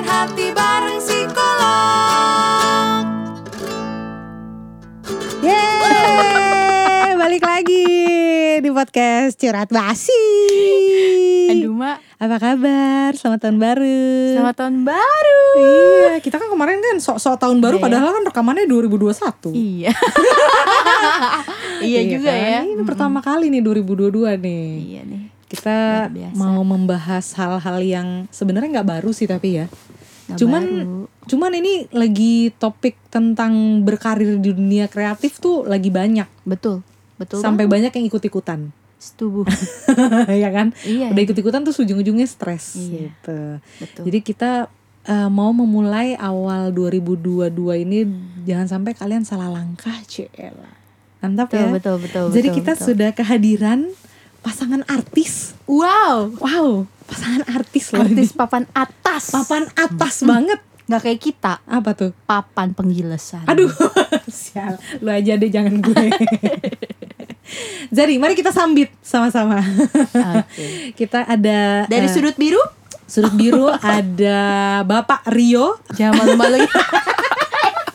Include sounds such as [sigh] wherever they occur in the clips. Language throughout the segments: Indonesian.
Hati bareng psikolog Yeay, balik lagi di podcast Curhat Basi. Aduh mak, Apa kabar? Selamat tahun baru. selamat tahun baru. Iya, kita kan kemarin kan sok-sok tahun baru Iya. padahal kan rekamannya 2021. [laughs] Iya. iya juga kan? ya. Ini pertama kali nih 2022 nih. Iya nih. Kita mau membahas hal-hal yang sebenarnya nggak baru sih tapi ya. Nggak cuman baru. cuman ini lagi topik tentang berkarir di dunia kreatif tuh lagi banyak. Betul, betul. Sampai banget. banyak yang ikut-ikutan. setuju. [laughs] ya kan? iya. Udah ikut-ikutan tuh ujung-ujungnya stres Iya. gitu. Betul. Jadi kita eh, mau memulai awal 2022 ini jangan sampai kalian salah langkah, Cela. Mantap betul, ya. betul, betul. Jadi betul, kita betul. sudah kehadiran pasangan artis. Wow. Wow, pasangan artis loh. Artis ini. papan atas. papan atas banget. Nggak kayak kita. Apa tuh? Papan penggilesan. Aduh, [laughs] sial. Lu aja deh jangan gue. [laughs] Jadi mari kita sambit sama-sama. Oke. kita ada Dari eh, sudut biru, sudut biru ada Bapak Rio. jangan malu-malu. [laughs]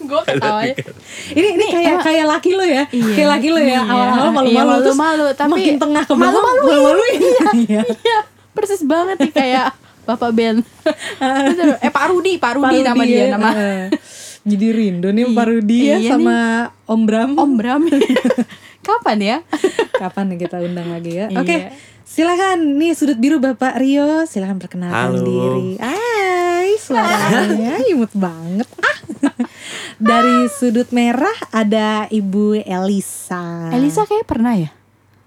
Gue ketawa ya. Ini ini kayak kayak laki lo ya. Iya. Kayak laki lo ya. Iya. Awal-awal Iya, malu-malu terus malu-malu, tapi makin tengah ke belakang malu-maluin. malu-maluin. [laughs] Iya. Iya, persis banget nih kayak Bapak Ben. [laughs] Eh Pak Rudi, Pak Rudi nama dia ya. nama. Eh, Jadi rindu nih Pak Rudi ya Iya sama Om Bram. Om Bram. [laughs] Kapan ya? Kapan nih kita undang lagi ya? Iya. Oke. Silakan nih sudut biru Bapak Rio, silakan perkenalkan Halo. diri. Hai, suaranya imut banget. Ah. Dari sudut merah ada Ibu Elisa. Elisa kayak pernah ya?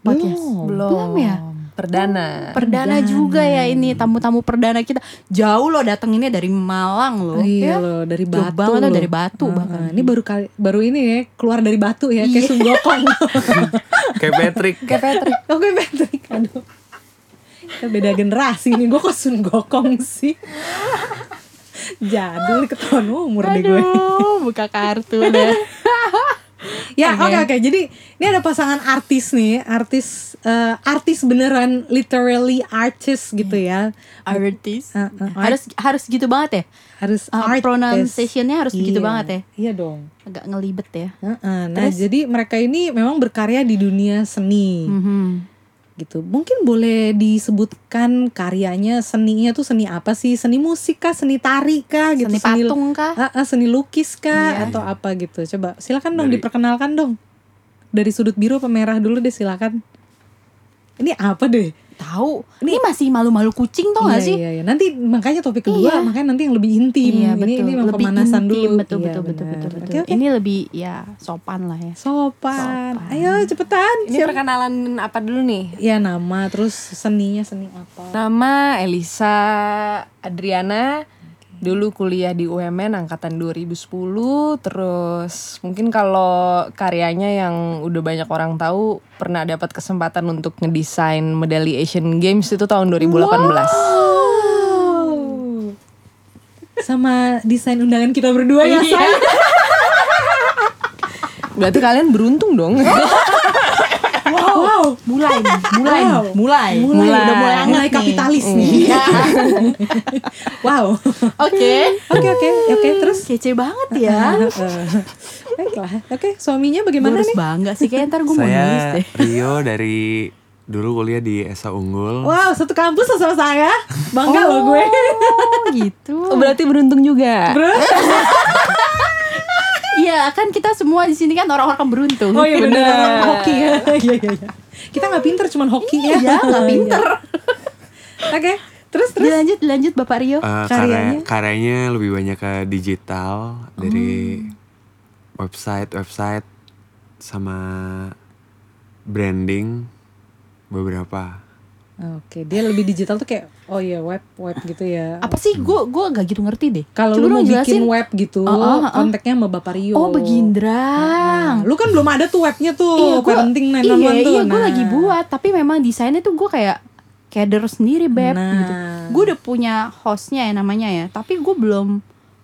Podcast? Belum. Belum ya? Perdana. Perdana juga ya ini tamu-tamu perdana kita. Jauh loh datang ini dari Malang loh. Iya ya. loh dari Jauh Batu banget loh, dari Batu Heeh, bahkan. Ini baru kali baru ini ya keluar dari Batu ya kayak Iya. Sunggokong. [laughs] Kayak Patrick. Kayak Patrick. Oke Patrick, aduh. Kita beda generasi nih, gue kok Sunggokong sih. Jadul ketahuan umur deh gue. Aduh, buka kartu deh. [laughs] Ya oke oke, jadi ini ada pasangan artis nih, artis eh, artis beneran literally artis gitu ya. Artis. Uh, uh, Harus harus gitu banget ya? Harus Uh, pronunciation-nya harus begitu Iya, banget ya? Iya dong. Agak ngelibet ya. Heeh, Nah, jadi mereka ini memang berkarya di dunia seni. Mhm. Gitu. Mungkin boleh disebutkan karyanya seninya tuh seni apa sih? Seni musik kah, seni tari kah gitu, Seni patung kah? Ah, ah, seni lukis kah Iya. atau apa gitu. Coba silakan dong Dari- diperkenalkan dong. Dari sudut biru apa merah dulu deh silakan. Ini apa deh? Tahu. Ini masih malu-malu kucing tau gak iya, sih? Iya, iya. Nanti makanya topik kedua, Iya. makanya nanti yang lebih intim. Iya ini betul. ini memang lebih pemanasan intim, dulu. Betul Iya, betul betul betul. Betul. oke. Ini lebih ya sopan lah ya. Sopan. Sopan. Ayo cepetan. Ini Siap. perkenalan apa dulu nih? Ya nama, terus seninya seni apa? Nama Elisa Adriana. Dulu kuliah di UMN angkatan 2010. Terus mungkin kalau karyanya yang udah banyak orang tahu pernah dapat kesempatan untuk ngedesain medali Asian Games itu tahun 2018. Wow. Sama desain undangan kita berdua ya, Iya. say. Berarti kalian beruntung dong. [laughs] Wow. Mulai nih, mulai Wow. mulai. Mulai, udah mulai mulai nih. kapitalis nih. [laughs] wow. Oke. Oke oke oke terus. Kece banget ya. [laughs] Baiklah. Oke, suaminya Gue bagaimana harus nih? bangga sih kayak ntar gue mau nulis Saya deh. Rio dari dulu kuliah di Esa Unggul. Wow, satu kampus sama saya. Bangga loh gue. Oh gitu. Oh, berarti beruntung juga. [laughs] Iya kan kita semua di sini kan orang-orang beruntung. Oh iya benar. Bener. Hoki ya. Iya iya iya. Kita nggak pinter cuman hoki ya. Iya nggak pinter. Oke. Terus terus. Dilanjut lanjut Bapak Rio. Eh, Karyanya? karya karyanya lebih banyak ke digital dari website website sama branding beberapa. Oke, dia lebih digital tuh kayak oh iya web web gitu ya. Apa sih gue gue gak gitu ngerti deh. Kalau lu mau dong bikin jelasin. web gitu, Oh, oh, oh. kontaknya sama Bapak Rio. Oh begindrang. Nah, lu kan belum ada tuh webnya tuh, Iya, gua- parenting iya, 911 tuh. iya gue Nah. lagi buat, tapi memang desainnya tuh gue kayak keder sendiri beb Nah. gitu. Gue udah punya hostnya ya namanya ya, tapi gue belum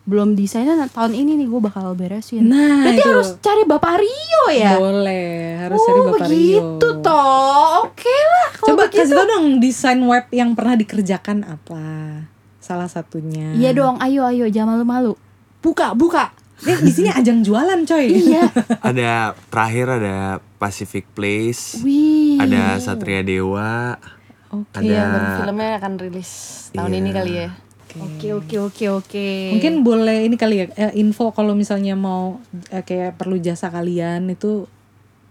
belum desainnya nah, tahun ini nih gue bakal beresin. Nah, Berarti itu. harus cari Bapak Rio ya. Boleh, harus oh cari Bapak Rio. begitu toh, oke lah. kalau Coba begitu. kasih tau dong desain web yang pernah dikerjakan apa? salah satunya. Iya dong, ayo ayo jangan malu-malu. Buka, buka. Nih di sini ajang jualan coy. Iya. [laughs] Ada terakhir ada Pacific Place, Wih. ada Satria Dewa, Oke. ada Iya, baru filmnya akan rilis tahun Iya. ini kali ya. Oke oke oke oke. Mungkin boleh ini kali ya eh, info kalau misalnya mau eh, kayak perlu jasa kalian itu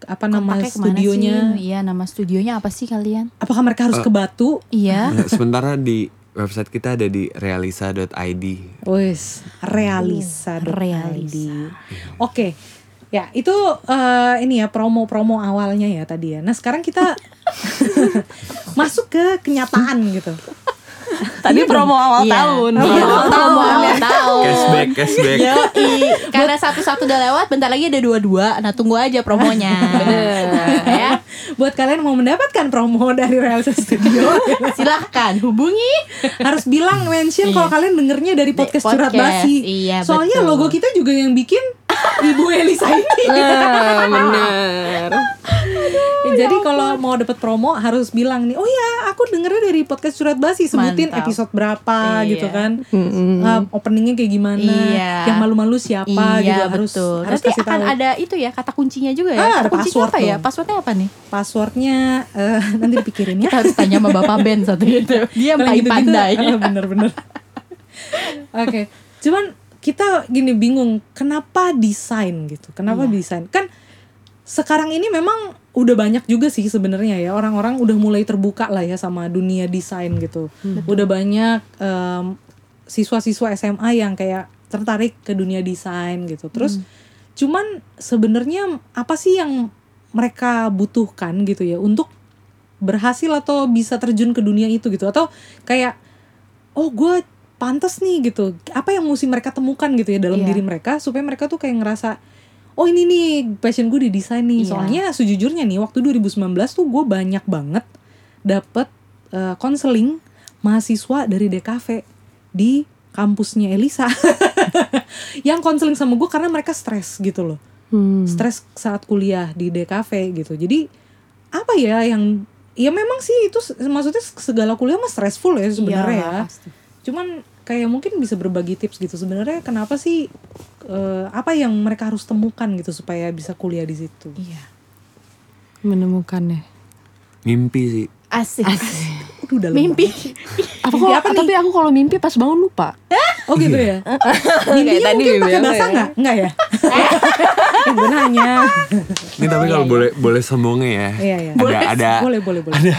apa nama Kontaknya studionya? sih? Iya nama studionya apa sih kalian? Apakah mereka harus ke Batu? Iya. [laughs] Sementara di website kita ada di realisa.id. Wes, realisa. Realisa. Oke. Ya, itu eh, ini ya promo-promo awalnya ya tadi ya. Nah, sekarang kita [laughs] [laughs] masuk ke kenyataan gitu. [laughs] Tadi promo awal Iya. tahun. Iya, promo [laughs] awal tahun. Cashback, cashback. Yoi. Karena satu-satu udah lewat, bentar lagi ada dua-dua. Nah tunggu aja promonya. [laughs] ya. Buat kalian mau mendapatkan promo dari Realisa Studio [laughs] Silahkan hubungi. harus bilang mention kalau kalian dengernya dari podcast, curhat podcast, basi. iya, Soalnya betul. logo kita juga yang bikin [laughs] Ibu Elisa ini. Nah, bener. [laughs] Jadi kalau mau dapat promo harus bilang nih, oh ya aku dengernya dari podcast curhat basi, sebutin Mantap. episode berapa Iya. gitu kan, Uh, openingnya kayak gimana, Iya. yang malu-malu siapa gitu iya harus betul. harus Nanti kasih akan tahu. ada itu ya kata kuncinya juga ya. Ah, kata kuncinya apa ya? tuh. Passwordnya apa nih? Passwordnya eh, [laughs] nanti dipikirin ya. Kita harus tanya sama Bapak Ben satu itu. Dia yang paling gitu-gitu, pandai. eh, Bener-bener. [laughs] Oke, cuman kita gini bingung, kenapa desain gitu? Kenapa Iya. desain? Kan sekarang ini memang udah banyak juga sih sebenarnya ya orang-orang udah mulai terbuka lah ya sama dunia desain gitu. Udah banyak em, siswa-siswa SMA yang kayak tertarik ke dunia desain gitu. Terus cuman sebenarnya apa sih yang mereka butuhkan gitu ya untuk berhasil atau bisa terjun ke dunia itu gitu. Atau kayak oh gue pantas nih gitu. Apa yang mesti mereka temukan gitu ya dalam Iya. diri mereka supaya mereka tuh kayak ngerasa oh ini nih passion gue di desain nih. Iya. soalnya sejujurnya nih waktu 2019 tuh gue banyak banget dapet eh, konseling mahasiswa dari DKV di kampusnya Elisa. [laughs] Yang konseling sama gue karena mereka stres gitu loh Hmm. stres saat kuliah di DKV gitu. Jadi apa ya yang ya memang sih itu maksudnya segala kuliah mah stressful ya sebenarnya Iyalah, ya. pasti. Cuman kayak mungkin bisa berbagi tips gitu sebenarnya kenapa sih eh, apa yang mereka harus temukan gitu supaya bisa kuliah di situ. Iya. Menemukannya. Mimpi sih. Asik. Aduh dalam Mimpi. Apa Mimpi kok, apa tapi aku kalau mimpi pas bangun lupa. Oh gitu ya. Mimpinya tadi mungkin pakai apa bahasa ya? nggak? Enggak ya? [laughs] Ibu nanya. Ini tapi kalau boleh boleh sombongnya ya. Iya, iya. Ada ada Boleh, boleh, boleh. ada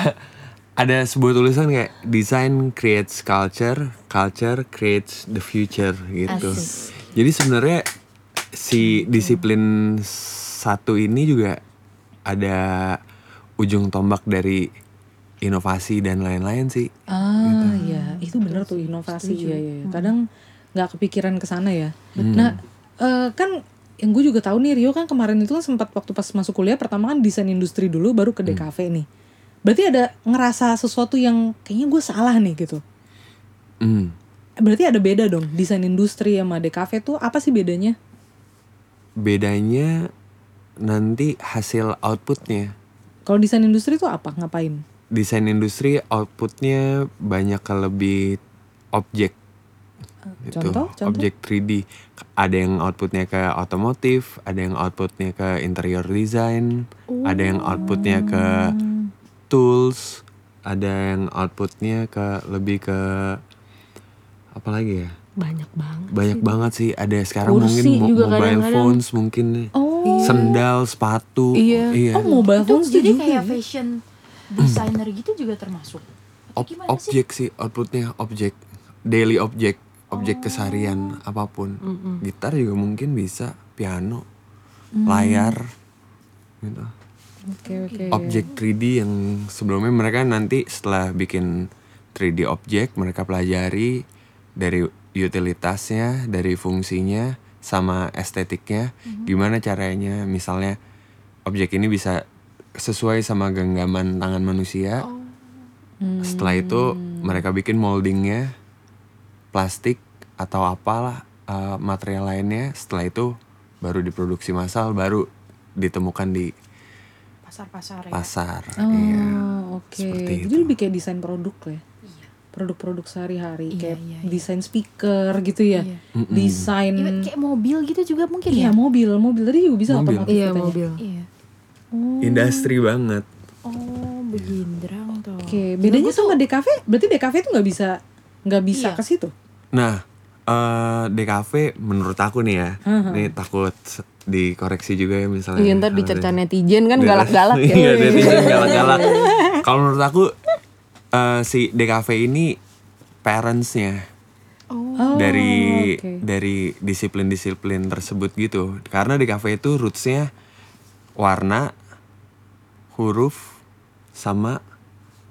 ada sebuah tulisan kayak design creates culture, culture creates the future gitu. Asik. Jadi sebenarnya si disiplin satu ini juga ada ujung tombak dari inovasi dan lain-lain sih. Ah iya, itu bener tuh inovasi ya, ya, ya. Kadang nggak kepikiran ke sana ya. Nah, eh, kan yang gue juga tahu nih Rio kan kemarin itu kan sempat waktu pas masuk kuliah pertama kan desain industri dulu baru ke DKV nih. Berarti ada ngerasa sesuatu yang kayaknya gue salah nih gitu. Hmm. Berarti ada beda dong desain industri sama DKV tuh apa sih bedanya? Bedanya nanti hasil outputnya. Kalau desain industri tuh apa? Ngapain? Desain industri outputnya banyak ke lebih objek contoh? Contoh? objek 3D ada yang outputnya ke otomotif ada yang outputnya ke interior design ada yang outputnya ke tools ada yang outputnya ke lebih ke apa lagi ya Banyak banget. banyak banget sih ada sekarang Kursi mungkin mo- juga mobile phones mungkin Oh, sendal sepatu Iya. oh mobile Itu phones jadi juga kayak ya? fashion designer gitu juga termasuk. Ob- sih? objek sih outputnya objek daily objek objek keseharian apa pun. Gitar juga mungkin bisa piano layar gitu. Oke oke. objek 3D yang sebelumnya mereka nanti setelah bikin 3D objek mereka pelajari dari utilitasnya dari fungsinya sama estetiknya. Gimana caranya? Misalnya objek ini bisa sesuai sama genggaman tangan manusia setelah itu mereka bikin moldingnya plastik atau apalah uh, material lainnya setelah itu baru diproduksi massal baru ditemukan di Pasar-pasar ya. pasar Oh, iya oke. Seperti Jadi itu. lebih kayak desain produk lah ya. produk-produk sehari-hari Iya, kayak iya, iya. desain speaker gitu ya Iya. desain Iya, kayak mobil gitu juga mungkin iya ya mobil mobil tadi juga bisa Mobil. otomotif Iya katanya. mobil. iya Industri banget. oh begindrang tuh oke bedanya sama DKV berarti DKV itu nggak bisa nggak bisa Iya. ke situ Nah, eh DKV menurut aku nih ya, nih takut dikoreksi juga ya misalnya. Iya ntar dicerca ada- netizen kan galak-galak ya. [laughs] Iya, netizen galak-galak. [laughs] Kalau menurut aku eh, si DKV ini parentsnya oh, dari oke. dari disiplin-disiplin tersebut gitu. Karena DKV itu rootsnya warna, huruf, sama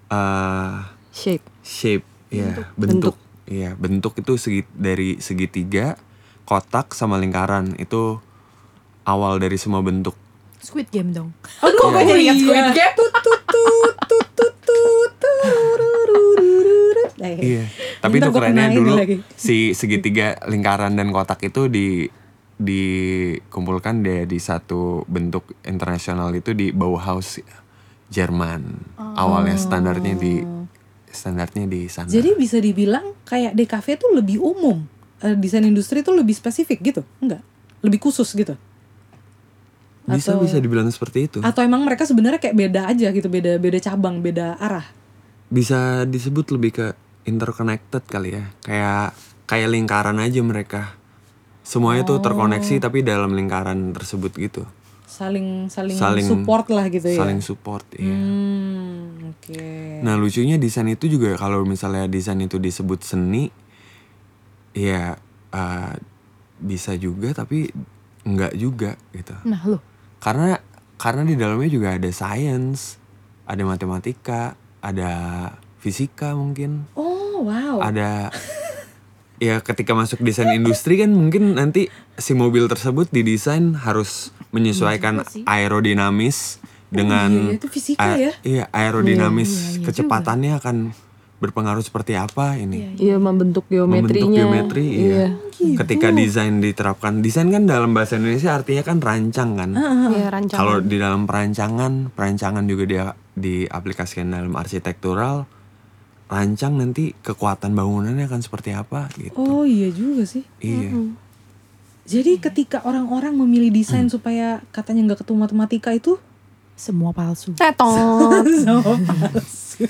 eh Shape. shape, ya bentuk. Iya bentuk itu segi, dari segitiga, kotak sama lingkaran itu awal dari semua bentuk. Squid Game dong Aduh, kok jadi ingat Squid Game? Tut, tut, tut, tut, tut, tut, tururururururut. Eh, Iya. Tapi itu kerennya dulu lagi. si segitiga lingkaran dan kotak itu di dikumpulkan deh di satu bentuk internasional itu di Bauhaus Jerman. Awalnya standarnya di standarnya di sana. Jadi bisa dibilang kayak DKV itu lebih umum. Eh, desain industri itu lebih spesifik gitu, enggak? Lebih khusus gitu. bisa atau- bisa dibilang seperti itu. Atau emang mereka sebenarnya kayak beda aja gitu, beda beda cabang, beda arah. Bisa disebut lebih ke interconnected kali ya. Kayak kayak lingkaran aja mereka. Semuanya tuh terkoneksi tapi dalam lingkaran tersebut gitu. Saling saling, Saling- support lah gitu ya. Saling support, iya. Hmm, oke. Nah lucunya desain itu juga kalau misalnya desain itu disebut seni, ya eh, bisa juga tapi enggak juga gitu. nah lo Karena karena di dalamnya juga ada science, ada matematika, ada fisika mungkin, Oh, wow. ada [laughs] ya ketika masuk desain industri kan mungkin nanti si mobil tersebut didesain harus menyesuaikan aerodinamis dengan iya, itu fisika ya. Iya, aerodinamis kecepatannya akan berpengaruh seperti apa ini. Iya membentuk Membentuk geometrinya. geometri, iya. gitu. Ketika desain diterapkan, desain kan dalam bahasa Indonesia artinya kan rancang kan. Iya rancangan. Kalau di dalam perancangan, perancangan juga dia diaplikasikan dalam arsitektural, rancang nanti kekuatan bangunannya akan seperti apa gitu. Oh, iya juga sih. Iya. Jadi ketika orang-orang memilih Hmm. desain supaya katanya nggak ketemu matematika itu semua palsu Cetot. [laughs] sama [laughs] palsu.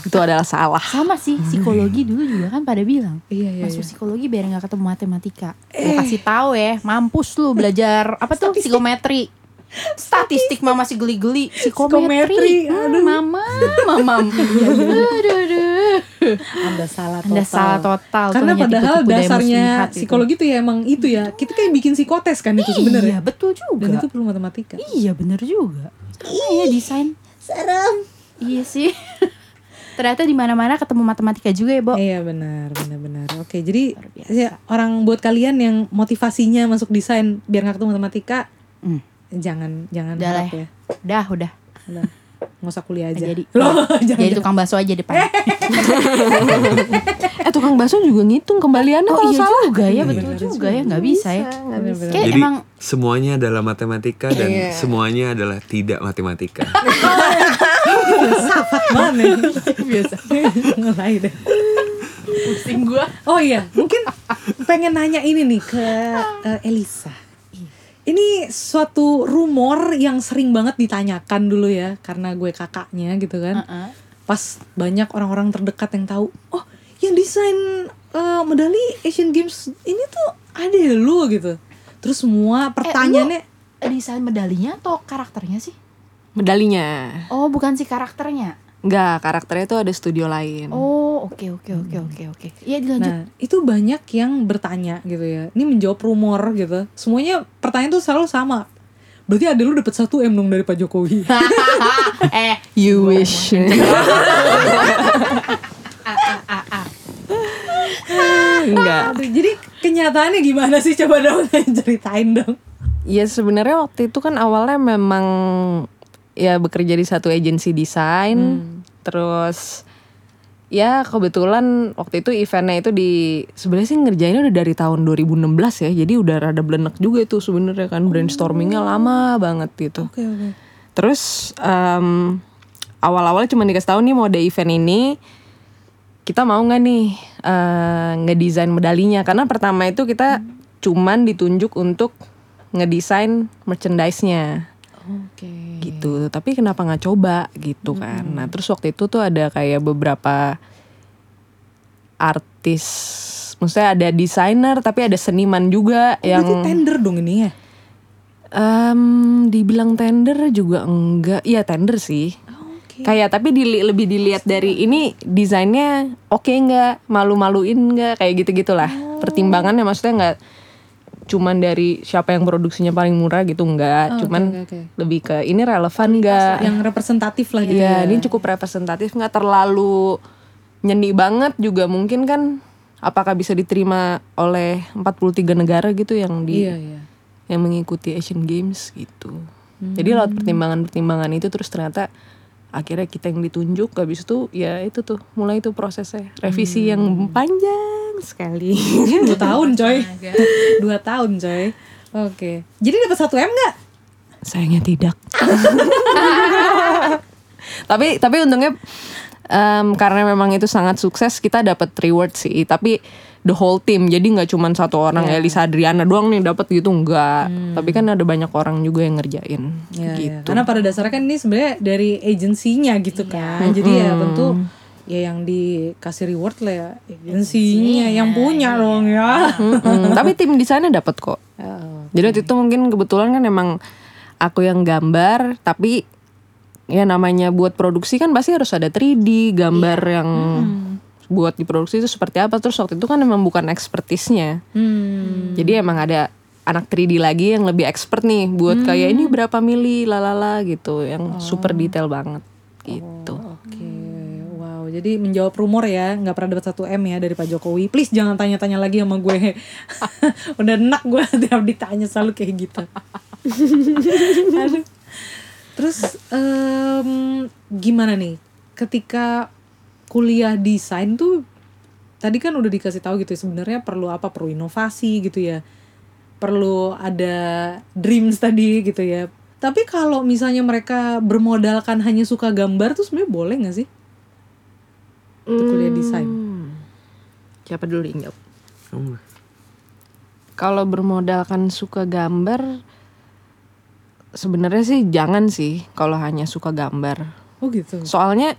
itu adalah salah. sama sih psikologi dulu juga kan pada bilang Iya, iya, masuk iya. psikologi biar nggak ketemu matematika Gue kasih tahu ya mampus lu belajar apa tuh psikometri statistik mama masih geli-geli Psikometri, psikometri Hmm, mama mama aduh aduh Anda salah total. anda salah total Karena padahal dasarnya muslihat itu. psikologi tuh ya emang itu ya. Kita kayak bikin psikotes kan itu iya sebenarnya. betul Dan juga itu perlu matematika. iya bener juga iya desain serem iya sih ternyata di mana-mana ketemu matematika juga ya Bo Iya benar, benar-benar. Oke, jadi ya, orang buat kalian yang motivasinya masuk desain biar nggak ketemu matematika, Hmm. Jangan jangan udah lah harap ya ya. udah udah Udah, nggak usah kuliah aja. jadi [laughs] Loh, jangan. jadi tukang bakso aja depan [laughs] Eh tukang bakso juga ngitung kembaliannya oh kalau iya salah. juga ya betul juga ya nggak bisa ya Benar-benar. kayak Jadi emang semuanya adalah matematika dan semuanya adalah tidak matematika. [laughs] Filsafat mana? Biasa. Mulai deh. pusing gua Oh iya, mungkin pengen nanya ini nih ke eh, Elisa. Ini suatu rumor yang sering banget ditanyakan dulu ya, karena gue kakaknya gitu kan. Heeh. Pas banyak orang-orang terdekat yang tahu, oh yang desain eh, medali Asian Games ini tuh ada ya lu gitu. Terus semua pertanyaannya, desain medalinya atau karakternya sih Medalinya. oh bukan si karakternya Enggak, karakternya tuh ada studio lain. oh oke oke oke oke oke iya dilanjut nah itu banyak yang bertanya gitu ya. Ini menjawab rumor gitu. Semuanya pertanyaan tuh selalu sama. Berarti ada lu dapat satu m dong dari Pak Jokowi. [laughs] eh You wish. [laughs] Enggak. Aduh, jadi kenyataannya gimana sih coba dong [laughs] ceritain dong. Ya sebenarnya waktu itu kan awalnya memang ya bekerja di satu agensi desain. Terus ya kebetulan waktu itu eventnya itu di sebenarnya sih ngerjainnya udah dari tahun 2016 ya. Jadi udah rada blenek juga itu sebenarnya kan brainstormingnya lama banget gitu. Oke oke. Terus em, awal-awalnya cuma dikasih tahu nih mau ada event ini. kita mau nggak nih eh, ngedesain medalinya karena pertama itu kita cuman ditunjuk untuk ngedesain merchandise-nya Oke. gitu. Tapi kenapa nggak coba? Gitu kan. Nah terus waktu itu tuh ada kayak beberapa artis maksudnya ada desainer tapi ada seniman juga yang Berarti tender dong ini ya. Em, dibilang tender juga enggak. Iya tender sih. Oke. kayak tapi dili- lebih dilihat dari ini desainnya oke nggak? Malu-maluin nggak? Kayak gitu gitulah pertimbangannya maksudnya nggak cuman dari siapa yang produksinya paling murah gitu Oh, nggak cuman oke, oke, oke. lebih ke ini relevan nggak Yang representatif lah gitu. Iya, ini cukup representatif nggak terlalu nyeni banget juga mungkin kan apakah bisa diterima oleh 43 negara gitu yang di Iya, iya. yang mengikuti Asian Games gitu. Jadi lewat pertimbangan-pertimbangan itu terus ternyata akhirnya kita yang ditunjuk habis itu ya itu tuh mulai itu prosesnya revisi yang panjang sekali. Dua tahun coy. Dua tahun coy. Oke. Jadi dapat satu M nggak? Sayangnya tidak. [laughs] tapi tapi untungnya em, karena memang itu sangat sukses kita dapat reward sih. Tapi the whole team jadi nggak cuma satu orang Elisa Adriana doang nih dapat gitu enggak. Tapi kan ada banyak orang juga yang ngerjain Ya, ya. gitu. Karena pada dasarnya kan ini sebenarnya dari agensinya gitu kan. Jadi ya tentu ya yang dikasih reward lah ya agensinya yang punya dong ya. Mm-mm, tapi tim desainnya dapat kok. Oh, Jadi waktu itu mungkin kebetulan kan emang aku yang gambar tapi ya namanya buat produksi kan pasti harus ada 3D gambar yang buat diproduksi itu seperti apa terus waktu itu kan emang bukan expertise-nya. Hmm. Jadi emang ada anak 3D lagi yang lebih expert nih buat kayak ini berapa mili lalala gitu yang super detail banget gitu. Oke, wow. Jadi menjawab rumor ya, nggak pernah dapat satu M ya dari Pak Jokowi. Please jangan tanya-tanya lagi sama gue. [laughs] Udah enak gue [laughs] tiap ditanya selalu kayak gitu. [laughs] Terus em, gimana nih? Ketika kuliah desain tuh tadi kan udah dikasih tahu gitu ya, sebenarnya perlu apa? Perlu inovasi gitu ya. Perlu ada dreams tadi gitu ya. Tapi kalau misalnya mereka bermodalkan hanya suka gambar tuh sebenarnya boleh nggak sih? Untuk kuliah desain. Hmm. Siapa dulu yang jawab? Kamu. Kalau bermodalkan suka gambar sebenarnya sih jangan sih kalau hanya suka gambar. Oh gitu. Soalnya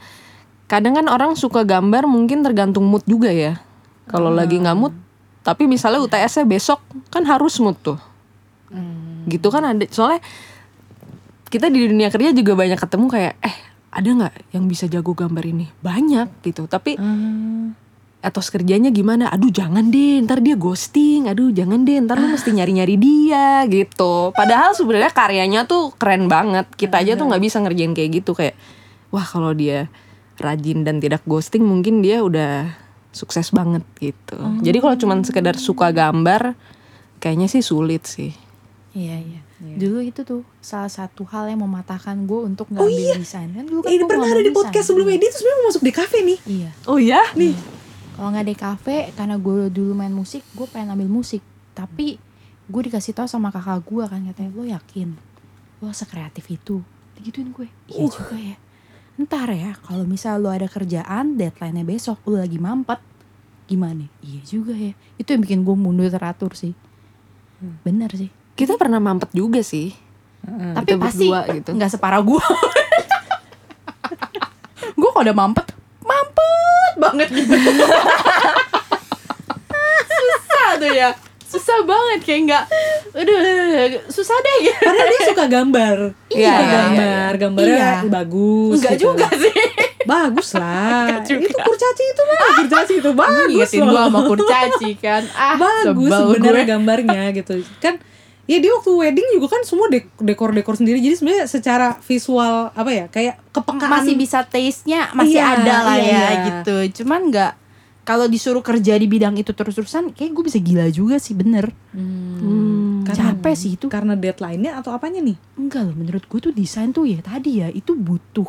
kadang kan orang suka gambar mungkin tergantung mood juga ya. Kalau lagi nggak mood, tapi misalnya UTS-nya besok kan harus mood tuh. Gitu kan ada soalnya kita di dunia kerja juga banyak ketemu kayak eh ada nggak yang bisa jago gambar ini? Banyak gitu. Tapi etos kerjanya gimana? Aduh jangan deh ntar dia ghosting. Aduh jangan deh ntar lu mesti nyari-nyari dia gitu. Padahal sebenarnya karyanya tuh keren banget. Kita aja tuh nggak bisa ngerjain kayak gitu kayak wah kalau dia rajin dan tidak ghosting mungkin dia udah sukses banget gitu. Jadi kalau cuman sekedar suka gambar kayaknya sih sulit sih Iya iya. Dulu itu tuh salah satu hal yang mematahkan gue untuk ngambil desain kan dulu kan Eh, pernah ada di desain. podcast sebelumnya dia tuh sebenarnya mau masuk di kafe nih. Iya. oh ya nih Kalau nggak di kafe karena gue dulu main musik, gue pengen ambil musik. Tapi gue dikasih tahu sama kakak gue kan katanya lo yakin lo sekreatif itu. Digituin gue. Iya juga ya. Ntar ya kalau misal lo ada kerjaan deadline-nya besok lo lagi mampet gimana? Iya juga ya. Itu yang bikin gue mundur teratur sih. Bener sih. Kita pernah mampet juga sih Tapi Kita pasti berdua gitu. nggak separah gue. [laughs] gue kalau udah mampet, mampet banget gitu. susah tuh ya, susah banget kayak nggak, aduh, susah deh gitu. Padahal dia suka gambar. Iya, Suka iya, gambar, gambarnya Iya. bagus. Enggak gitu. juga sih. Bagus lah. Itu kurcaci itu mah kurcaci itu bagus Ngingetin loh. gue sama kurcaci kan, ah bagus sebenarnya gambarnya gitu kan ya dia waktu wedding juga kan semua dek- dekor-dekor sendiri jadi sebenarnya secara visual apa ya kayak kepekaan masih bisa taste-nya masih Iya, ada lah iya, ya iya. gitu. Cuman nggak kalau disuruh kerja di bidang itu terus-terusan, kayak gue bisa gila juga sih bener. Hmm, karena, Capek sih itu. karena deadline-nya atau apanya nih Enggak loh, menurut gue tuh desain tuh ya tadi ya itu butuh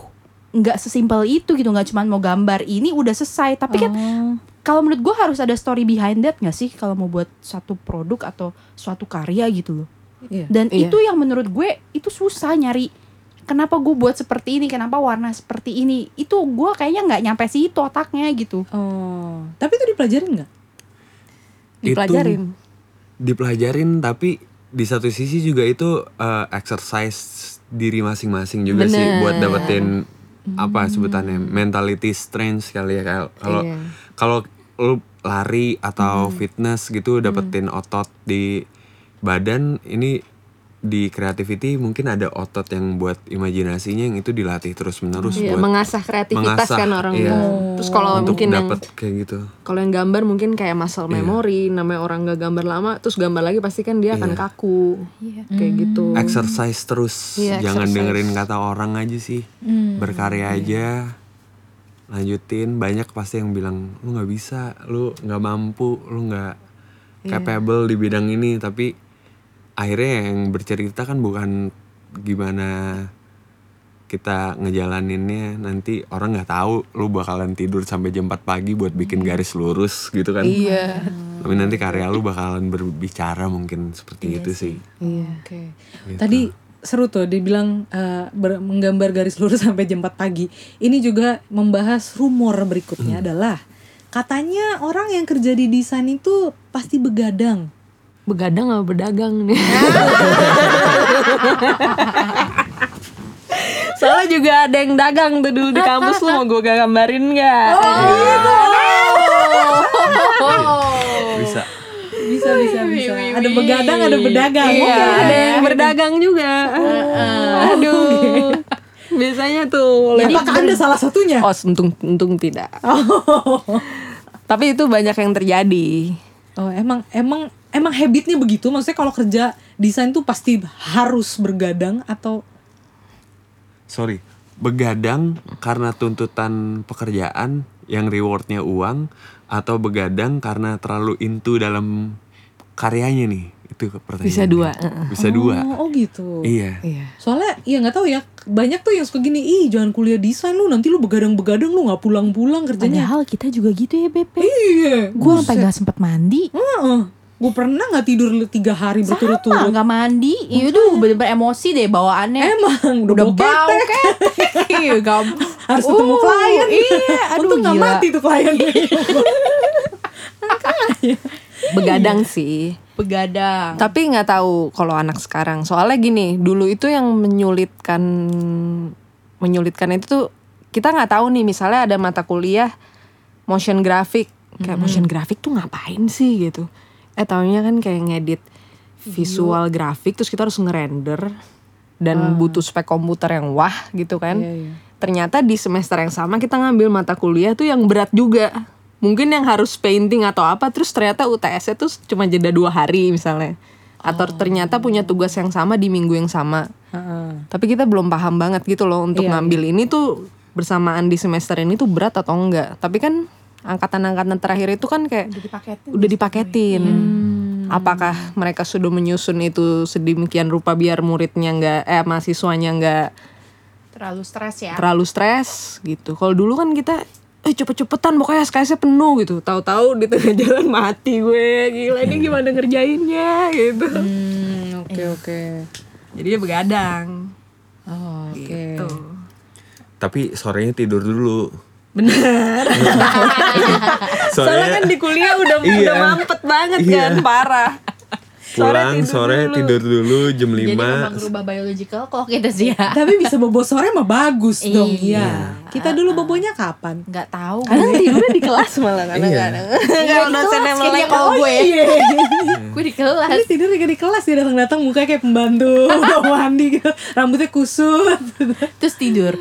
nggak sesimpel itu gitu nggak cuma mau gambar ini udah selesai tapi kan Oh. Kalau menurut gue harus ada story behind that nggak sih kalau mau buat satu produk atau suatu karya gitu loh Iya. dan Iya. itu yang menurut gue itu susah nyari kenapa gue buat seperti ini kenapa warna seperti ini itu gue kayaknya nggak nyampe situ otaknya gitu Oh, tapi itu dipelajarin nggak? Dipelajarin. Itu dipelajarin tapi di satu sisi juga itu uh, exercise diri masing-masing juga sih Bener. buat dapetin apa sebutannya mentality strength kali ya Kal. kalau Iya. kalau lu lari atau fitness gitu dapetin otot di badan ini di creativity mungkin ada otot yang buat imajinasinya yang itu dilatih terus menerus Iya, buat mengasah kreativitas mengasah, kan orang iya. Terus kalau untuk mungkin yang dapet kayak gitu. kalau yang gambar mungkin kayak muscle Iya. memory, namanya orang nggak gambar lama, terus gambar lagi pasti kan dia akan kaku, kayak gitu. exercise terus Iya, jangan exercise. dengerin kata orang aja sih. Berkarya aja lanjutin. Banyak pasti yang bilang lu nggak bisa lu nggak mampu lu nggak capable di bidang ini. Tapi akhirnya yang bercerita kan bukan gimana kita ngejalaninnya. Nanti orang nggak tahu lu bakalan tidur sampai jam 4 pagi buat bikin garis lurus gitu kan. Iya. tapi nanti karya lu bakalan berbicara mungkin seperti itu sih. Iya. Oke. Tadi seru tuh dibilang eh, ber- menggambar garis lurus [laughs] sampai jam 4 pagi. Ini juga membahas rumor berikutnya adalah katanya orang yang kerja di desain itu pasti begadang. Begadang apa berdagang nih? [laughs] Soalnya juga ada yang dagang tuh dulu di kampus lu mau gue gambarin nggak? bisa Bisa bisa bisa. Ada begadang, ada bedagang. Iya, ada yang berdagang juga. Aduh. Biasanya tuh oleh Apakah Anda salah satunya? Oh, untung untung tidak. Tapi itu banyak yang terjadi. Oh, emang emang emang habitnya begitu. Maksudnya kalau kerja desain tuh pasti harus bergadang atau sorry begadang karena tuntutan pekerjaan yang rewardnya uang atau begadang karena terlalu into dalam karyanya nih itu pertanyaan Bisa dua, heeh. bisa dua Oh, oh gitu. iya Iya. Soalnya ya nggak tahu ya banyak tuh yang suka gini, ih jangan kuliah desain lu nanti lu begadang-begadang lu nggak pulang-pulang kerjanya. padahal kita juga gitu ya Bebe Iya, gue sampai nggak sempet mandi Gue pernah nggak tidur tiga hari berturut-turut. nggak mandi iya tuh bener-bener emosi deh bawaannya Emang udah, udah bau ketek. ketek iya [laughs] Harus ketemu Uh, klien. iya aduh Untung nggak mati tuh klien. [laughs] Begadang sih. begadang Tapi nggak tahu kalau anak sekarang. Soalnya gini, dulu itu yang menyulitkan menyulitkan itu tuh kita nggak tahu nih misalnya ada mata kuliah motion graphic. Kayak motion graphic tuh ngapain sih gitu. Eh taunya kan kayak ngedit visual grafik terus kita harus ngerender dan butuh spek komputer yang wah gitu kan. Iya, iya. Ternyata di semester yang sama kita ngambil mata kuliah tuh yang berat juga. Mungkin yang harus painting atau apa terus ternyata UTS-nya tuh cuma jeda dua hari misalnya. Atau ternyata punya tugas yang sama di minggu yang sama. Heeh. Tapi kita belum paham banget gitu loh untuk Iya, ngambil ini tuh bersamaan di semester ini tuh berat atau enggak. Tapi kan angkatan-angkatan terakhir itu kan kayak udah dipaketin udah dipaketin. Apakah mereka sudah menyusun itu sedemikian rupa biar muridnya enggak eh mahasiswanya enggak terlalu stres ya terlalu stres gitu. Kalau dulu kan kita eh cepet-cepetan pokoknya SKS-nya penuh gitu. Tahu-tahu di tengah jalan mati gue. Gila ini gimana ngerjainnya gitu. Hmm, [laughs] oke oke. Jadi dia begadang. Oh, oke. Gitu. tapi sorenya tidur dulu Bener. Soalnya [laughs] soalnya kan di kuliah udah Iya. udah mampet banget Iya. kan, parah. Pulang sore tidur dulu jam jadi 5 memang berubah biological kok kita sih ya Tapi bisa bobo sore mah bagus dong. Iya. Iya. Kita dulu bobonya kapan? nggak tahu Kadang tidurnya di kelas malah kadang-kadang. Iya, Kalau di dosennya kelas melek kalau gue Iya. [laughs] gue di kelas Tapi tidur juga di kelas dia datang-datang mukanya kayak pembantu [laughs] udah mandi gitu. Rambutnya kusut. [laughs] terus tidur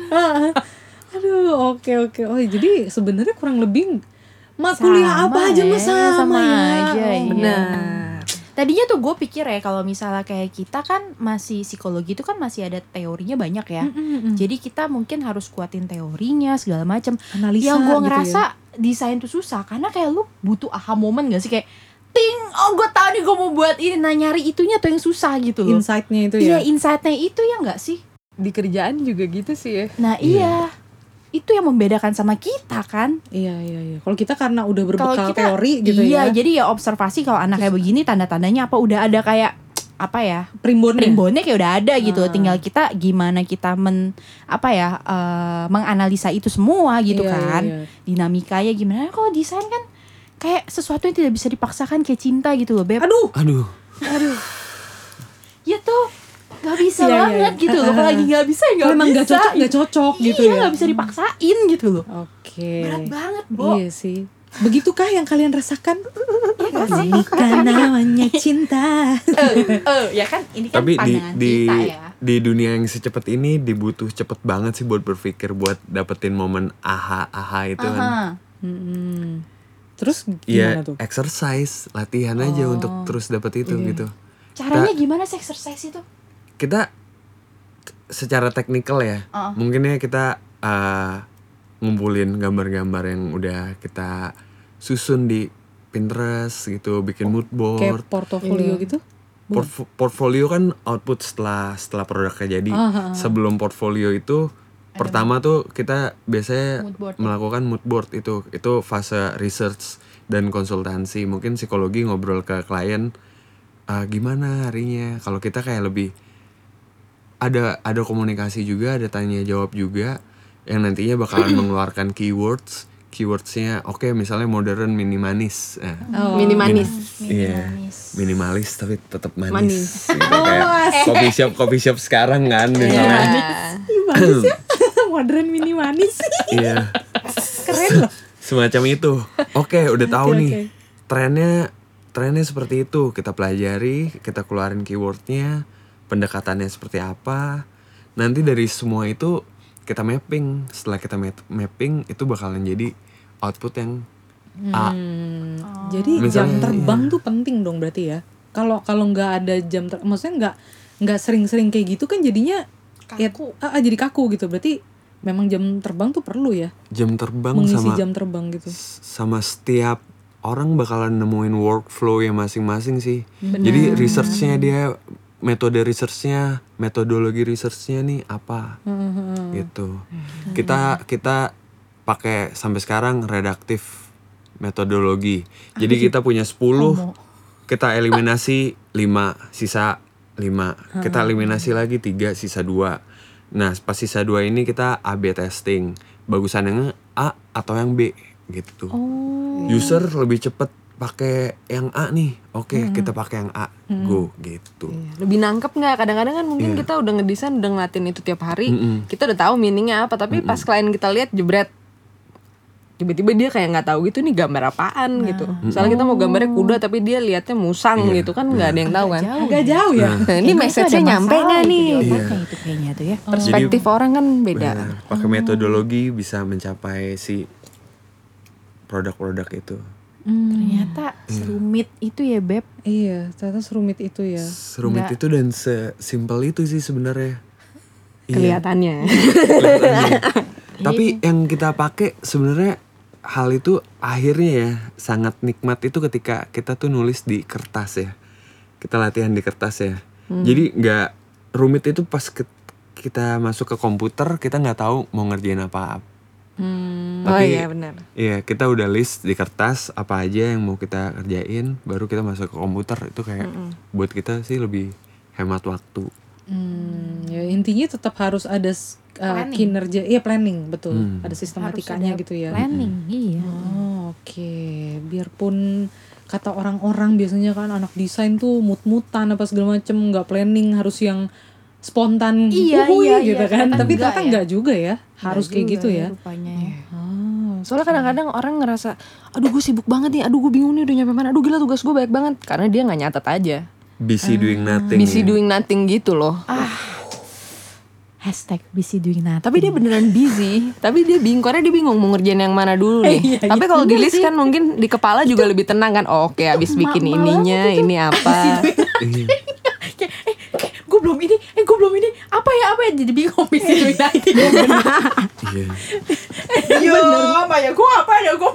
Aduh, oke oke. Oh, jadi sebenarnya kurang lebih mak kuliah apa aja ya, mah sama, sama ya. aja, Oh, iya. Tadinya tuh gue pikir ya kalau misalnya kayak kita kan masih psikologi itu kan masih ada teorinya banyak ya. Mm-mm. Jadi kita mungkin harus kuatin teorinya segala macam. Analisa Yang gue gitu ngerasa desain tuh susah karena kayak lu butuh aha moment gak sih kayak ting oh gue tahu nih gue mau buat ini nah nyari itunya tuh yang susah gitu ya. loh. Insight-nya itu Iya ya. insightnya itu ya nggak sih? Di kerjaan juga gitu sih ya. Nah iya itu yang membedakan sama kita kan. Iya iya iya. Kalau kita karena udah berbekal kita teori gitu iya, ya. jadi ya observasi kalau anak kayak begini tanda-tandanya apa udah ada kayak apa ya Primbonnya. primbonnya kayak udah ada gitu tinggal kita gimana kita men apa ya eh, menganalisa itu semua gitu Iya, kan iya, iya. dinamikanya gimana kalau desain kan kayak sesuatu yang tidak bisa dipaksakan kayak cinta gitu loh beb Aduh, Aduh, tuh [laughs] nggak bisa Iya, iya, banget iya. gitu loh kalau lagi nggak bisa ya nggak emang bisa nggak cocok, nggak cocok gitu iya ya. nggak bisa dipaksain gitu loh Oke. berat banget bo Iya sih. Begitukah yang kalian rasakan? Iya? Jika [laughs] namanya cinta. eh eh, ya kan ini kan tapi di pandangan di kita ya di dunia yang secepat ini dibutuh cepet banget sih buat berpikir buat dapetin momen aha aha itu kan. Aha. Mm-mm. Terus Ya gimana tuh? exercise, latihan aja untuk terus dapet itu Iya. gitu. caranya gimana sih exercise itu Kita secara teknikal ya, Uh-uh. mungkin ya kita uh, ngumpulin gambar-gambar yang udah kita susun di Pinterest gitu, bikin mood board. Kayak portofolio gitu? Portfo- portfolio kan output setelah setelah produknya jadi. Ah, ah, ah. Sebelum portfolio itu pertama tuh kita biasanya Mood board. melakukan mood board itu. Itu fase research dan konsultansi. Mungkin psikologi ngobrol ke klien "Ah, gimana harinya. Kalau kita kayak lebih ada ada komunikasi juga, ada tanya jawab juga yang nantinya bakalan [clears throat] mengeluarkan keywords. Keywordsnya oke misalnya modern minimalis. Nah, Oh. Minimalis. Iya, Minimalis. minimalis tapi tetap manis. Manis. Gitu, kayak coffee shop coffee shop sekarang kan misalnya. Ih, manis ya. [laughs] Modern mini manis. Iya, Keren loh. semacam itu. Oke, udah tahu Oke, nih. oke. Trennya trennya seperti itu. Kita pelajari, kita keluarin keywordnya, pendekatannya seperti apa. Nanti dari semua itu kita mapping. Setelah kita map- mapping itu bakalan jadi output yang A. Hmm, Jadi Misalnya, jam terbang iya. tuh penting dong berarti ya. Kalau kalau nggak ada jam ter maksudnya nggak nggak sering-sering kayak gitu kan jadinya ya, ah, ah, jadi kaku gitu. Berarti memang jam terbang tuh perlu ya Jam terbang mengisi sama jam terbang gitu. sama setiap orang bakalan nemuin workflow yang masing-masing sih. Jadi researchnya dia metode researchnya, metodologi researchnya nih apa gitu. Kita kita pakai sampai sekarang redaktif metodologi. Jadi kita punya 10 kita eliminasi 5 sisa 5 Kita eliminasi lagi 3 sisa 2 Nah pas sisa 2 ini kita A-B testing. Bagusan yang A atau yang B gitu. User lebih cepet pakai yang A nih. Oke, kita pakai yang A. Go gitu. Lebih nangkep nggak? Kadang-kadang kan mungkin Iya. kita udah ngedesain, udah ngeliatin itu tiap hari, Mm-mm. kita udah tahu meaningnya apa. Tapi pas klien kita lihat jebret, tiba-tiba dia kayak nggak tahu gitu nih gambar apaan gitu. Misalnya kita mau gambarnya kuda tapi dia liatnya musang Iya. gitu kan nggak ada yang tahu kan. Agak jauh ya. Nah, [laughs] ini itu message-nya nyampe nggak gitu nih? di otaknya Iya. itu kayaknya tuh ya Perspektif orang kan beda. Benar. Pakai metodologi bisa mencapai si produk-produk itu. Ternyata serumit itu ya beb Iya, ternyata serumit itu ya. Serumit Nggak. itu dan sesimpel itu sih sebenarnya. Iya. Kelihatannya. Kelihatannya. [laughs] Tapi yang kita pakai sebenarnya hal itu akhirnya ya sangat nikmat itu ketika kita tuh nulis di kertas ya. Kita latihan di kertas ya. Jadi nggak rumit itu pas ke- kita masuk ke komputer kita nggak tahu mau ngerjain apa. Oh Tapi- iya benar. Iya kita udah list di kertas apa aja yang mau kita kerjain baru kita masuk ke komputer itu kayak buat kita sih lebih hemat waktu. Hmm, ya intinya tetap harus ada uh, Planning. kinerja, iya planning betul, Hmm. ada Harus sistematikanya ada gitu ya. planning iya Oh, Oke, biarpun kata orang-orang biasanya kan anak desain tuh mut-mutan apa segala macem nggak planning harus yang spontan Iya, uhuy iya, gitu iya, kan ternyata tapi enggak ternyata ya. enggak juga ya harus Nggak kayak juga gitu ya rupanya ya. oh, Soalnya kadang-kadang orang ngerasa, aduh gue sibuk banget nih, aduh gue bingung nih udah nyampe mana, aduh gila tugas gue banyak banget. Karena dia nggak nyatet aja. Busy doing nothing. Busy ya. doing nothing gitu loh. hashtag busy doing nothing Tapi dia beneran busy, tapi dia bingung karena dia bingung mau ngerjain yang mana dulu nih. Iya, tapi iya. kalau di list kan mungkin di kepala juga lebih tenang kan. Oh, Oke, habis bikin ininya, ini apa. Iya. [laughs] gue belum ini eh gue belum ini. Apa [laughs] ya apa ya jadi bingung busy doing nothing Iya. Yo, apa ya? Gue apa ya? Gue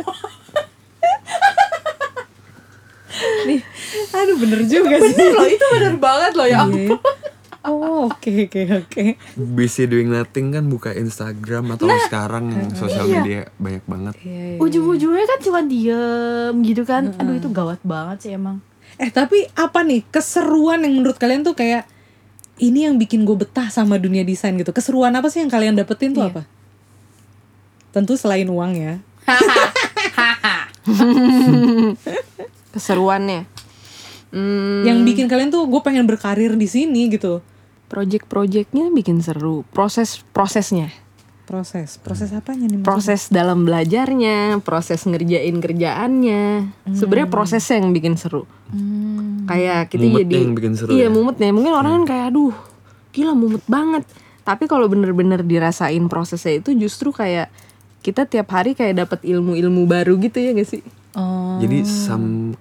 aduh bener juga sih. bener loh itu bener banget loh ya Iya. oh oke oke oke. Busy doing nothing kan buka Instagram atau sekarang yang sosial iya. media banyak banget. Iya, iya. ujung-ujungnya kan cuma diem gitu kan. Aduh itu gawat banget sih emang. Eh tapi apa nih keseruan yang menurut kalian tuh kayak ini yang bikin gue betah sama dunia desain gitu. Keseruan apa sih yang kalian dapetin tuh Iya. apa? Tentu selain uang ya. [laughs] Keseruannya. Hmm, Yang bikin kalian tuh gue pengen berkarir di sini gitu. project-projectnya bikin seru. Proses prosesnya. Proses, proses apanya nih? maksudnya? Proses dalam belajarnya, proses ngerjain kerjaannya. Sebenarnya prosesnya yang bikin seru. Kayak kita Mumetnya jadi yang bikin seru Iya, ya? mumetnya. Mungkin orang kan kayak aduh, gila mumet banget. Tapi kalau bener-bener dirasain prosesnya itu justru kayak kita tiap hari kayak dapat ilmu-ilmu baru gitu ya gak sih? Oh. Jadi sam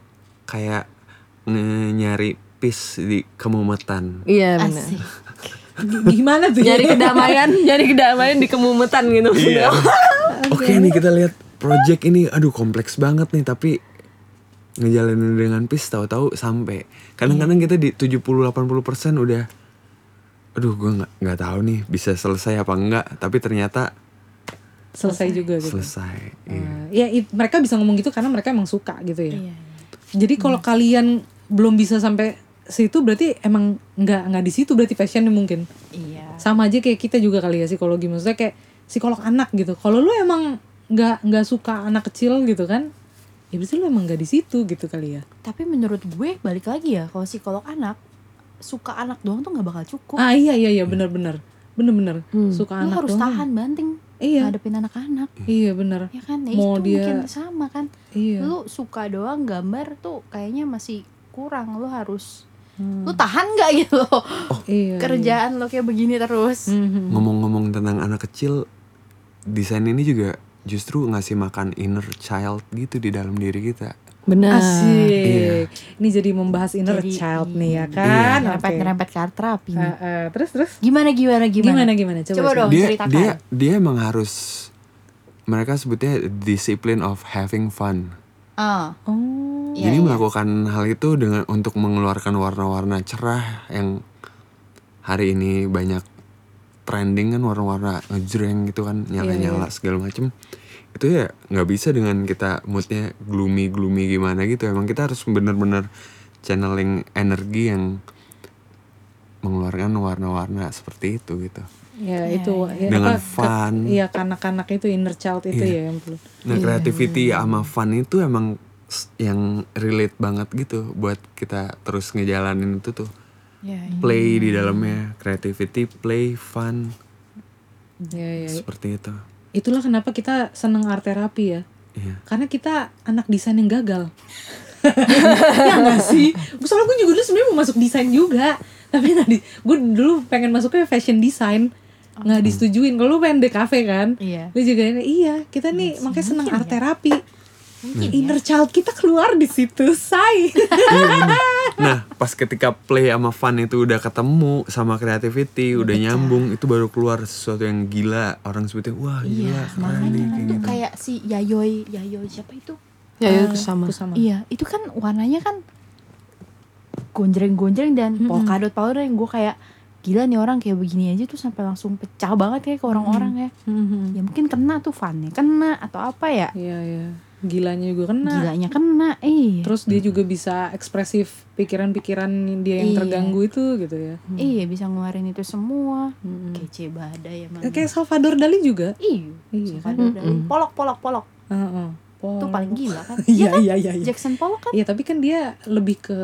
kayak nge- nyari peace di kemumetan. Iya benar. Gimana tuh? Nyari kedamaian, nyari kedamaian di kemumetan gitu. Iya. [laughs] Oke nih kita lihat project ini aduh kompleks banget nih tapi ngejalanin dengan peace tahu-tahu sampai. Kadang-kadang kita di 70 80% udah aduh gue nggak nggak tahu nih bisa selesai apa enggak tapi ternyata Selesai juga gitu. selesai. Iya. Eh, ya it- mereka bisa ngomong gitu karena mereka emang suka gitu ya. Iya. Jadi kalau kalian belum bisa sampai situ berarti emang nggak nggak di situ berarti passionnya mungkin. Iya. Sama aja kayak kita juga kali ya psikologi maksudnya kayak psikolog anak gitu. Kalau lu emang nggak nggak suka anak kecil gitu kan, ya berarti lu emang nggak di situ gitu kali ya. Tapi menurut gue balik lagi ya kalau psikolog anak suka anak doang tuh nggak bakal cukup. Ah iya iya iya benar-benar bener-bener suka Lu anak harus doang. tahan banting Iya. ngadepin anak-anak. Iya bener. Ya kan? Ya Mau itu dia- mungkin sama kan. Iya. Lu suka doang gambar tuh kayaknya masih kurang. Lu harus Hmm. lu tahan nggak gitu loh. Iya. Kerjaan lo kayak begini terus. Mhm. Ngomong-ngomong tentang anak kecil, desain ini juga justru ngasih makan inner child gitu di dalam diri kita. Benar. Asik. Iya. Ini jadi membahas inner Jadi, child nih ya iya. kan. Nyerempet Oke. nyerempet ke art terapi. Eh, eh, terus terus Gimana gimana gimana? gimana gimana coba, Coba coba. dong. dia ceritakan. dia dia emang harus mereka sebutnya discipline of having fun. Ah, Oh. Iya, Jadi iya. melakukan hal itu dengan untuk mengeluarkan warna-warna cerah yang hari ini banyak trending kan warna-warna ngejreng gitu kan Iya, nyala-nyala segala macem itu ya nggak bisa dengan kita moodnya gloomy gloomy gimana gitu emang kita harus bener-bener channeling energi yang mengeluarkan warna-warna seperti itu gitu Ya Iya, itu ya, Dengan apa, fun. Iya kanak-kanak itu inner child itu Iya. ya yang perlu. nah creativity sama fun itu emang yang relate banget gitu buat kita terus ngejalanin itu tuh ya, ya. play di dalamnya creativity play fun Ya, ya. seperti itu Itulah kenapa kita seneng art terapi ya. iya Karena kita anak desain yang gagal. [laughs] ya gak sih? Soalnya gue juga dulu sebenarnya mau masuk desain juga. Tapi di, gue dulu pengen masuknya fashion design. nggak disetujuin. Kalau lu pengen DKV kan? Iya. Lu juga ini, iya kita nih makanya seneng art terapi. Mungkin Inner child kita keluar di situ, say. [laughs] nah pas ketika play sama fun itu udah ketemu sama creativity udah nyambung itu baru keluar sesuatu yang gila orang sebutnya wah Iya, gila keren makanya nih kayak gitu kayak si Yayoi, Yayoi siapa itu? Ya, ya Eh, sama. sama. Iya, itu kan warnanya kan gonjreng-gonjreng dan polkadot powder yang gue kayak gila nih orang kayak begini aja tuh sampai langsung pecah banget kayak ke orang-orang ya. Mhm. Ya mungkin kena tuh funnya kena atau apa ya? Iya, iya. Gilanya juga kena. Gilanya kena, eh. Terus dia juga bisa ekspresif pikiran-pikiran dia yang Iya. terganggu itu gitu ya. Iya bisa ngeluarin itu semua. Mm-mm. Kece badai emang. Kayak Salvador Dali juga. Iya. Iya kan? Salvador Dali. Polok polok polok. Heeh. Itu paling gila kan? [laughs] Iya kan? iya iya. iya. Jackson Pollock kan? Iya tapi kan dia lebih ke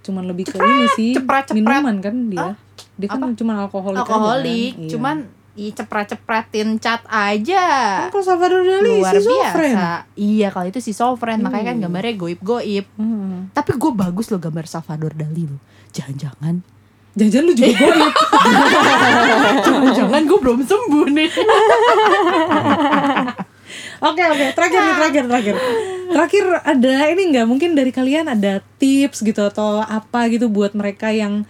cuman lebih ke ini sih cepret, cepret. minuman kan dia. Dia kan Apa? cuman alkoholik. aja Alkoholik, kan. Cuman cepret-cepretin cat aja. kan kalau Salvador Dali luar si biasa. Iya, kalau itu si Sofren, makanya kan Iya. gambarnya goib-goib. Heeh. Tapi gue bagus loh gambar Salvador Dali loh. Jangan-jangan. Jangan-jangan lu juga goib. [laughs] Jangan-jangan gue belum sembuh nih. [laughs] Oke oke terakhir nih terakhir terakhir terakhir ada ini nggak mungkin dari kalian ada tips gitu atau apa gitu buat mereka yang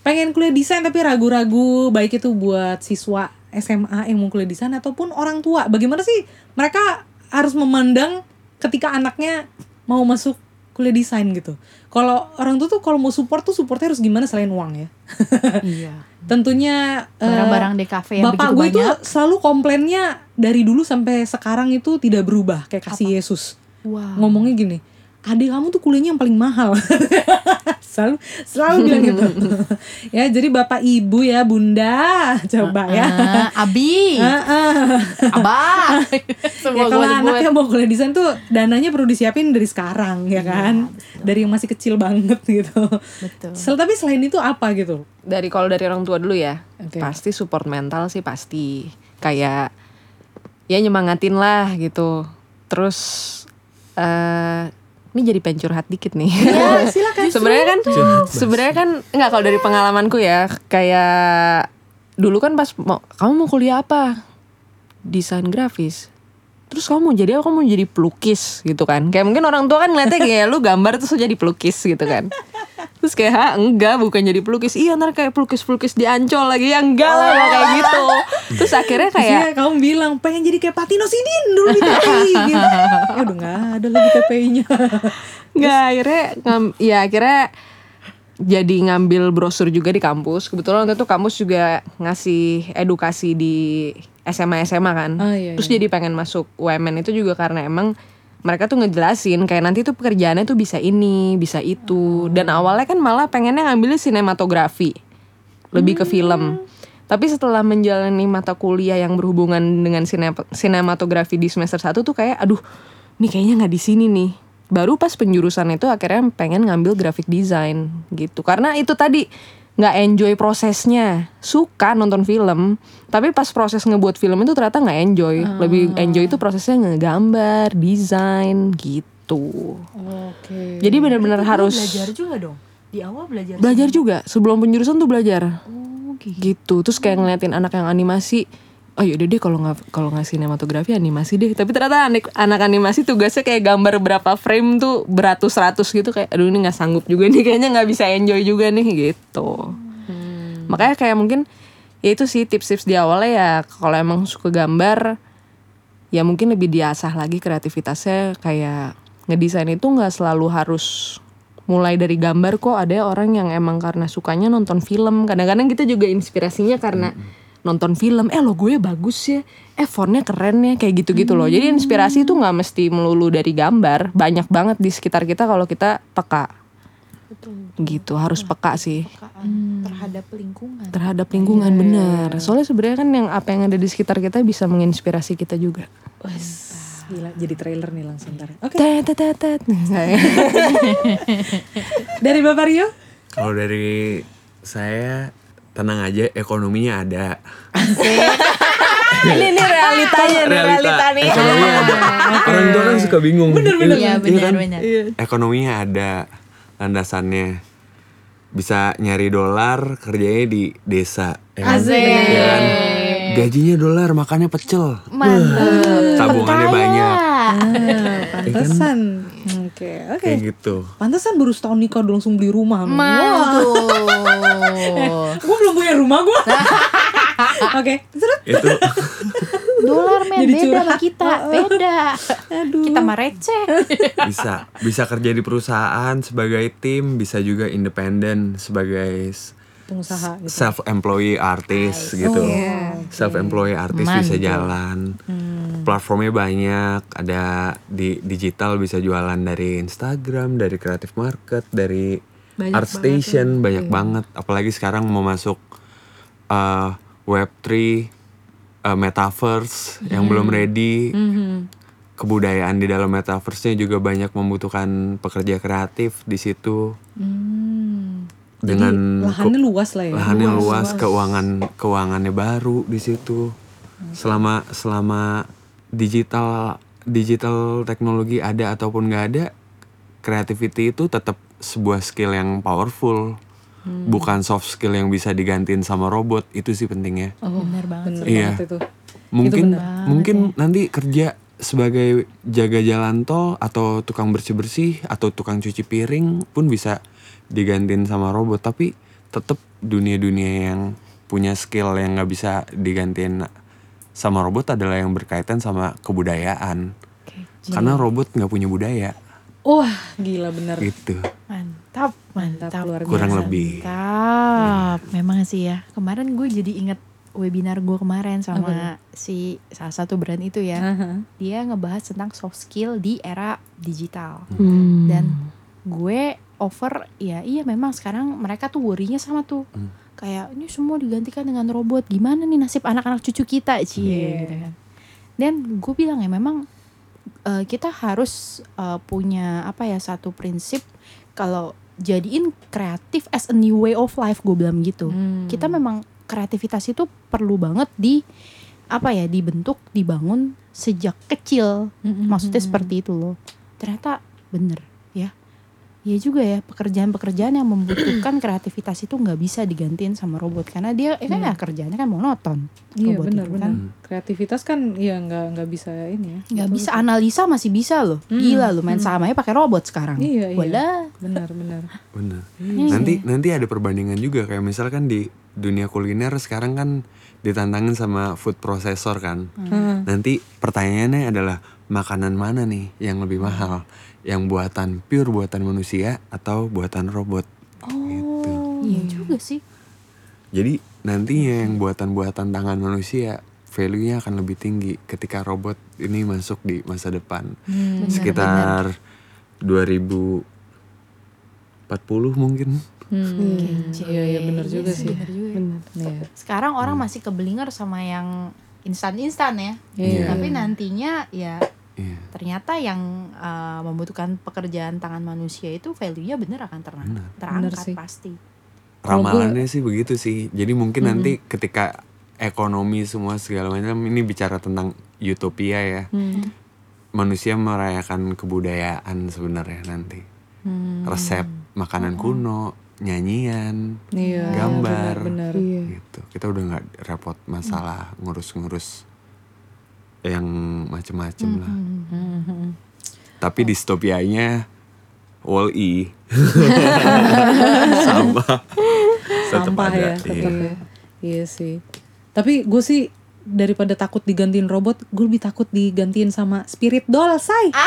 pengen kuliah desain tapi ragu-ragu baik itu buat siswa SMA yang mau kuliah desain ataupun orang tua. Bagaimana sih mereka harus memandang ketika anaknya mau masuk kuliah desain gitu? Kalau orang tua tuh kalau mau support tuh supportnya harus gimana selain uang ya? [laughs] Iya. tentunya eh, Barang-barang DKV yang bapak gue itu selalu komplainnya dari dulu sampai sekarang itu tidak berubah. Kayak kasih Yesus. Wow. ngomongnya gini adik kamu tuh kuliahnya yang paling mahal [laughs] selalu selalu bilang gitu [laughs] ya jadi bapak ibu ya bunda coba ya Ah, Abi, Ah, ah. Abah. ya kalau anaknya mau kuliah desain tuh dananya perlu disiapin dari sekarang ya kan dari yang masih kecil banget [laughs] gitu Betul. Sel- tapi selain itu apa gitu Dari kalau dari orang tua dulu ya, pasti support mental sih pasti. Kayak ya nyemangatin lah gitu. Terus eh ini jadi pengen curhat dikit nih. ya [laughs] silakan. Sebenarnya kan sebenarnya kan enggak kalau dari pengalamanku ya kayak dulu kan pas mau kamu mau kuliah apa? Desain grafis. Terus kamu mau jadi apa kamu mau jadi pelukis gitu kan. Kayak mungkin orang tua kan ngeliatnya kayak lu gambar terus jadi pelukis gitu kan. Terus kayak ha enggak bukan jadi pelukis. Iya ntar kayak pelukis pelukis di ancol lagi. Ya enggak lah nggak kayak gitu terus akhirnya kayak Terus ya, kamu bilang pengen jadi kayak Patino Sidin dulu di TPI gitu. Ya udah nggak ada lagi TPI-nya. Nggak akhirnya ngam, ya akhirnya jadi ngambil brosur juga di kampus. Kebetulan waktu itu kampus juga ngasih edukasi di SMA SMA kan. Oh, iya, Terus jadi pengen masuk UMN itu juga karena emang mereka tuh ngejelasin kayak nanti tuh pekerjaannya tuh bisa ini, bisa itu. Dan awalnya kan malah pengennya ngambilnya sinematografi. Lebih ke film. Tapi setelah menjalani mata kuliah yang berhubungan dengan sine- sinematografi di semester 1 tuh kayak aduh, nih kayaknya nggak di sini nih. Baru pas penjurusan itu akhirnya pengen ngambil graphic design gitu. Karena itu tadi nggak enjoy prosesnya. Suka nonton film, tapi pas proses ngebuat film itu ternyata nggak enjoy. Lebih enjoy itu prosesnya ngegambar, desain gitu. Oke. Jadi benar-benar harus belajar juga dong. Di awal belajar. belajar juga sebelum penjurusan tuh belajar Oh, gitu. gitu. Terus kayak ngeliatin anak yang animasi oh yaudah deh kalau nggak kalau nggak sinematografi animasi deh. Tapi ternyata anak anak animasi tugasnya kayak gambar berapa frame tuh beratus-ratus gitu kayak aduh ini nggak sanggup juga nih kayaknya nggak bisa enjoy juga nih gitu. Makanya kayak mungkin ya itu sih tips-tips di awalnya ya kalau emang suka gambar ya mungkin lebih diasah lagi kreativitasnya kayak ngedesain itu nggak selalu harus mulai dari gambar kok ada orang yang emang karena sukanya nonton film. Kadang-kadang kita juga inspirasinya karena nonton film. Eh lo gue bagus ya. Eh fontnya keren ya kayak gitu-gitu loh. Jadi inspirasi itu nggak mesti melulu dari gambar. Banyak banget di sekitar kita kalau kita peka. Gitu harus peka sih. Terhadap lingkungan. terhadap lingkungan bener soalnya sebenarnya kan yang apa yang ada di sekitar kita bisa menginspirasi kita juga. Wes, gila jadi trailer nih langsung ntar. Oke. Tet. [laughs] Dari Bapak Rio? Kalau dari saya tenang aja ekonominya ada. ini nih realitanya nih realita nih Ekonominya ada. Orang tua kan suka bingung. Bener bener. Iya benar benar. Ekonominya ada landasannya. Bisa nyari dolar kerjanya di desa. Ya kan? Asik. Ya kan? Gajinya dolar makannya pecel. Mantap. Tabungannya banyak. Ah, pantesan. Oke, oke. Kayak gitu. Pantesan baru setahun nikah udah langsung beli rumah. Mantul. [laughs] gue belum punya rumah gue. [laughs] Oke, terus Itu [laughs] Dolar men Jadi beda curhat. sama kita, beda. aduh. Kita mah receh. bisa bisa kerja di perusahaan sebagai tim, bisa juga independen sebagai pengusaha gitu. self employee artis gitu. Self employee artis bisa jalan. Platformnya banyak, ada di digital bisa jualan dari Instagram, dari Creative Market, dari Art Station banyak banget. Apalagi sekarang mau masuk uh, Web3, uh, Metaverse yang belum ready. Kebudayaan di dalam Metaverse-nya juga banyak membutuhkan pekerja kreatif di situ. Dengan Lahannya luas lah ya. lahannya luas, keuangan keuangannya baru di situ selama selama digital digital teknologi ada ataupun nggak ada creativity itu tetap sebuah skill yang powerful bukan soft skill yang bisa digantiin sama robot itu sih pentingnya Oh, Benar banget. bener Iya. banget itu. mungkin benar mungkin nanti kerja sebagai jaga jalan tol atau tukang bersih bersih atau tukang cuci piring pun bisa digantiin sama robot tapi tetap dunia dunia yang punya skill yang nggak bisa digantiin sama robot adalah yang berkaitan sama kebudayaan karena robot nggak punya budaya Wah, gila bener. gitu Mantap, mantap. Mantap, luar kurang biasa. lebih Mantap. Memang sih ya. Kemarin gue jadi inget webinar gue kemarin sama si salah satu brand itu ya. Aha. Dia ngebahas tentang soft skill di era digital. Hmm. Dan gue over ya iya memang sekarang mereka tuh worry-nya sama tuh. Kayak ini semua digantikan dengan robot. Gimana nih nasib anak-anak cucu kita, Cie Iya. gitu kan. Dan gue bilang ya memang eh, kita harus eh, punya apa ya satu prinsip kalau jadiin kreatif as a new way of life gue bilang gitu. Hmm. Kita memang kreativitas itu perlu banget di apa ya dibentuk, dibangun sejak kecil. Mm-mm. Maksudnya seperti itu loh. Ternyata bener ya. Ya juga ya pekerjaan-pekerjaan yang membutuhkan [clears throat] kreativitas itu nggak bisa digantiin sama robot karena dia eh, kan ya kerjanya kan monoton. Iya benar itu benar. Kreativitas kan ya nggak nggak bisa ini ya. nggak bisa analisa masih bisa loh gila loh main sama aja pakai robot sekarang Iya, iya. Wala. Benar benar. [laughs] Bener. Iya. Nanti nanti ada perbandingan juga kayak misalkan di dunia kuliner sekarang kan ditantangin sama food processor kan. Heeh. Nanti pertanyaannya adalah makanan mana nih yang lebih mahal? Yang buatan pure buatan manusia atau buatan robot? Gitu. iya juga sih Jadi nantinya yang buatan-buatan tangan manusia value-nya akan lebih tinggi ketika robot ini masuk di masa depan. Benar, Sekitar 2040 mungkin. Hmm. Kece. Iya iya benar juga Iya sih. benar juga. Bener. Iya. sekarang orang masih keblinger sama yang instan-instan ya Iya. tapi nantinya ya Iya. ternyata yang uh, membutuhkan pekerjaan tangan manusia itu value-nya bener akan ter- Benar. terangkat Bener sih. pasti Ramalannya sih begitu sih. Jadi mungkin nanti ketika ekonomi semua segala macam ini bicara tentang utopia ya. Hmm. Manusia merayakan kebudayaan sebenarnya nanti. Hmm. Resep makanan kuno, nyanyian, Iya. gambar. Benar. Iya. gitu. Kita udah nggak repot masalah ngurus-ngurus yang macem-macem lah. Hmm. Tapi distopianya wall E [laughs] sama tetap Sampah ada. ya, Iya. ya. Iya sih. Tapi gue sih daripada takut digantiin robot, gue lebih takut digantiin sama spirit doll, say. [laughs]